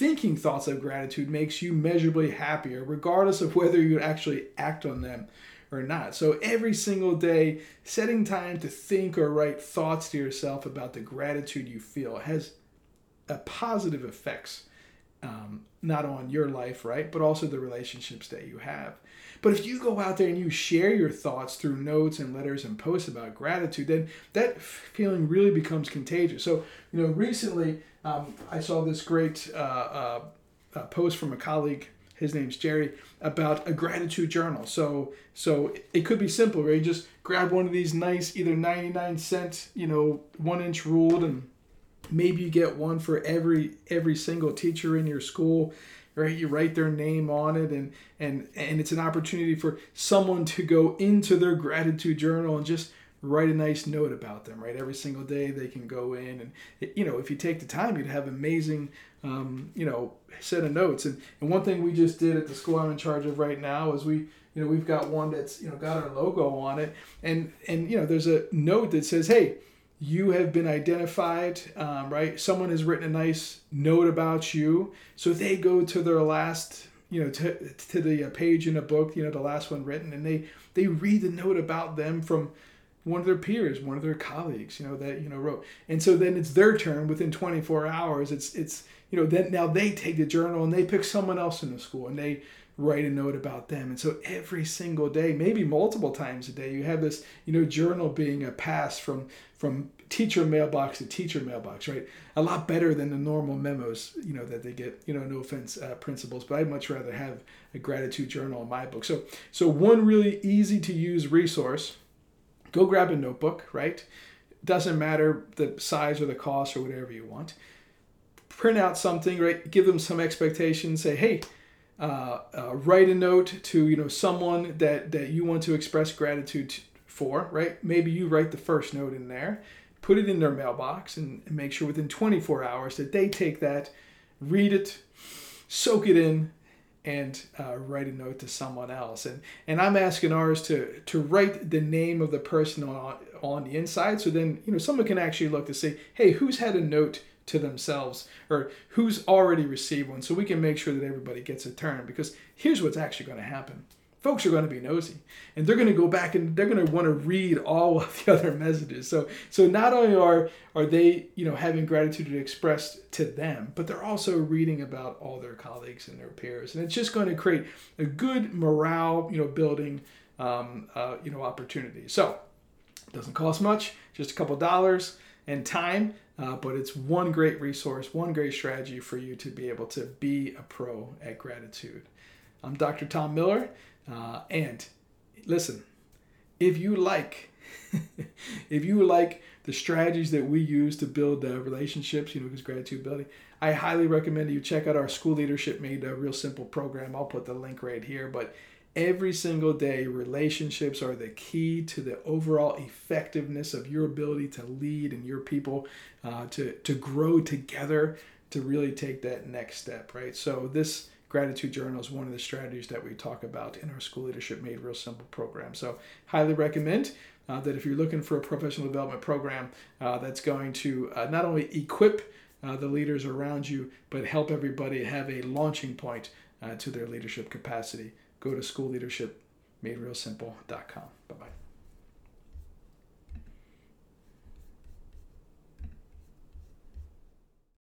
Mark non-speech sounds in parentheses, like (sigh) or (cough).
Thinking thoughts of gratitude makes you measurably happier, regardless of whether you actually act on them or not. So every single day, setting time to think or write thoughts to yourself about the gratitude you feel has a positive effects um, not on your life, right, but also the relationships that you have. But if you go out there and you share your thoughts through notes and letters and posts about gratitude, then that feeling really becomes contagious. So, you know, recently um, I saw this great uh, uh, uh, post from a colleague. His name's Jerry about a gratitude journal. So, so it could be simple, right? You just grab one of these nice, either ninety-nine cent, you know, one-inch ruled and maybe you get one for every every single teacher in your school right? You write their name on it and and and it's an opportunity for someone to go into their gratitude journal and just write a nice note about them right? Every single day they can go in and you know if you take the time you'd have amazing um, you know set of notes. And, and one thing we just did at the school i'm in charge of right now is we you know we've got one that's you know got our logo on it. And and you know there's a note that says hey you have been identified, um, right? Someone has written a nice note about you, so they go to their last, you know, to, to the uh, page in a book, you know, the last one written, and they they read the note about them from one of their peers, one of their colleagues, you know, that you know wrote, and so then it's their turn within 24 hours. It's it's you know then now they take the journal and they pick someone else in the school and they write a note about them. And so every single day, maybe multiple times a day, you have this, you know, journal being a pass from from teacher mailbox to teacher mailbox, right? A lot better than the normal memos, you know, that they get. You know, no offense, uh, principals, but I'd much rather have a gratitude journal in my book. So, so one really easy to use resource. Go grab a notebook, right? Doesn't matter the size or the cost or whatever you want. Print out something, right? Give them some expectations. Say, hey, uh, uh, write a note to you know someone that that you want to express gratitude for right maybe you write the first note in there put it in their mailbox and, and make sure within 24 hours that they take that read it soak it in and uh, write a note to someone else. And and i'm asking ours to to write the name of the person on on the inside. So then you know someone can actually look to see hey who's had a note to themselves or who's already received one? So we can make sure that everybody gets a turn because here's what's actually going to happen folks are going to be nosy and they're going to go back and they're going to want to read all of the other messages so so not only are are they you know having gratitude expressed to them but they're also reading about all their colleagues and their peers and it's just going to create a good morale you know building um, uh, you know opportunity so it doesn't cost much just a couple dollars and time uh, but it's one great resource, one great strategy for you to be able to be a pro at gratitude. I'm Dr. Tom Miller, uh, and listen, if you like, (laughs) if you like the strategies that we use to build uh, relationships, you know, because gratitude building, I highly recommend you check out our School Leadership Made a Real Simple program. I'll put the link right here, but every single day, relationships are the key to the overall effectiveness of your ability to lead and your people uh, to, to grow together to really take that next step, right? So, this gratitude journal is one of the strategies that we talk about in our School Leadership Made Real Simple program. So, highly recommend. Uh, that if you're looking for a professional development program uh, that's going to uh, not only equip uh, the leaders around you, but help everybody have a launching point uh, to their leadership capacity go to schoolleadershipmaderealsimple.com. Bye bye.